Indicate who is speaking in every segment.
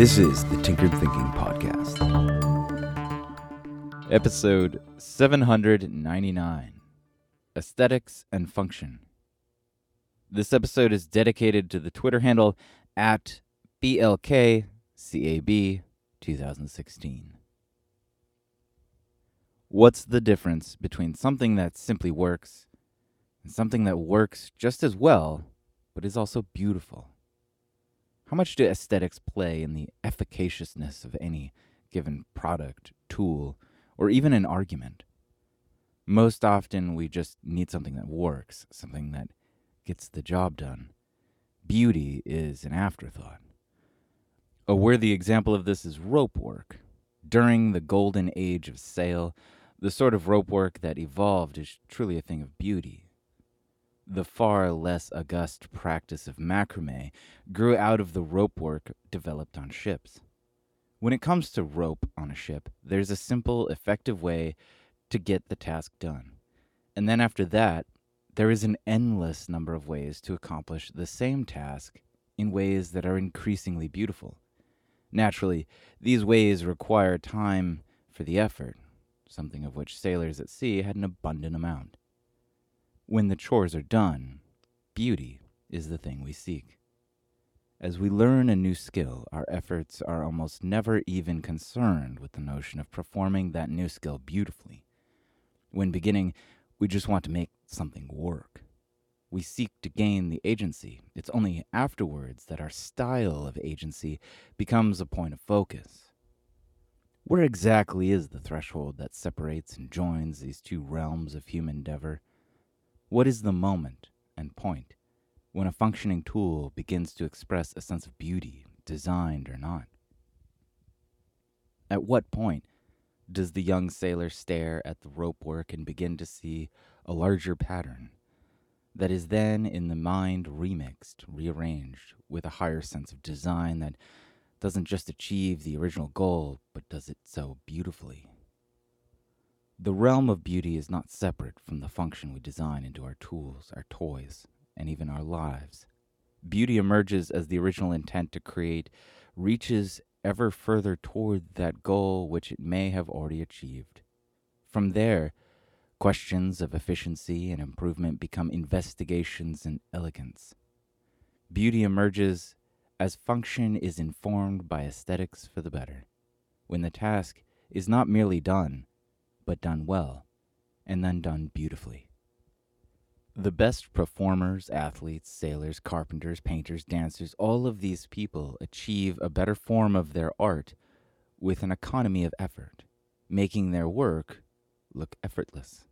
Speaker 1: This is the Tinkered Thinking Podcast.
Speaker 2: Episode 799 Aesthetics and Function. This episode is dedicated to the Twitter handle at BLKCAB2016. What's the difference between something that simply works and something that works just as well but is also beautiful? How much do aesthetics play in the efficaciousness of any given product, tool, or even an argument? Most often, we just need something that works, something that gets the job done. Beauty is an afterthought. A worthy example of this is rope work. During the golden age of sail, the sort of rope work that evolved is truly a thing of beauty the far less august practice of macrame grew out of the rope work developed on ships. When it comes to rope on a ship, there's a simple, effective way to get the task done. And then after that, there is an endless number of ways to accomplish the same task in ways that are increasingly beautiful. Naturally, these ways require time for the effort, something of which sailors at sea had an abundant amount. When the chores are done, beauty is the thing we seek. As we learn a new skill, our efforts are almost never even concerned with the notion of performing that new skill beautifully. When beginning, we just want to make something work. We seek to gain the agency. It's only afterwards that our style of agency becomes a point of focus. Where exactly is the threshold that separates and joins these two realms of human endeavor? What is the moment and point when a functioning tool begins to express a sense of beauty, designed or not? At what point does the young sailor stare at the rope work and begin to see a larger pattern that is then in the mind remixed, rearranged with a higher sense of design that doesn't just achieve the original goal, but does it so beautifully? The realm of beauty is not separate from the function we design into our tools, our toys, and even our lives. Beauty emerges as the original intent to create reaches ever further toward that goal which it may have already achieved. From there, questions of efficiency and improvement become investigations in elegance. Beauty emerges as function is informed by aesthetics for the better. When the task is not merely done, but done well, and then done beautifully. The best performers, athletes, sailors, carpenters, painters, dancers, all of these people achieve a better form of their art with an economy of effort, making their work look effortless.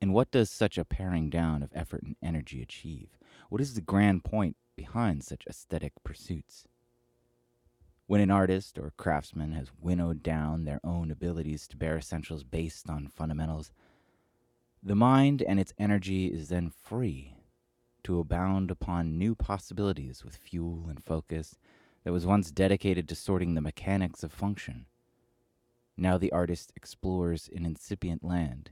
Speaker 2: And what does such a paring down of effort and energy achieve? What is the grand point behind such aesthetic pursuits? When an artist or craftsman has winnowed down their own abilities to bare essentials based on fundamentals, the mind and its energy is then free to abound upon new possibilities with fuel and focus that was once dedicated to sorting the mechanics of function. Now the artist explores an incipient land.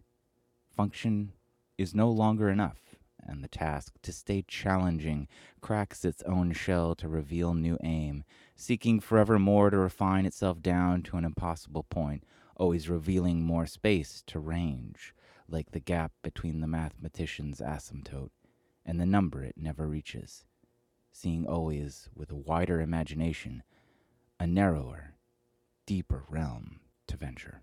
Speaker 2: Function is no longer enough and the task to stay challenging cracks its own shell to reveal new aim, seeking forevermore to refine itself down to an impossible point, always revealing more space to range, like the gap between the mathematician's asymptote and the number it never reaches, seeing always with a wider imagination a narrower, deeper realm to venture.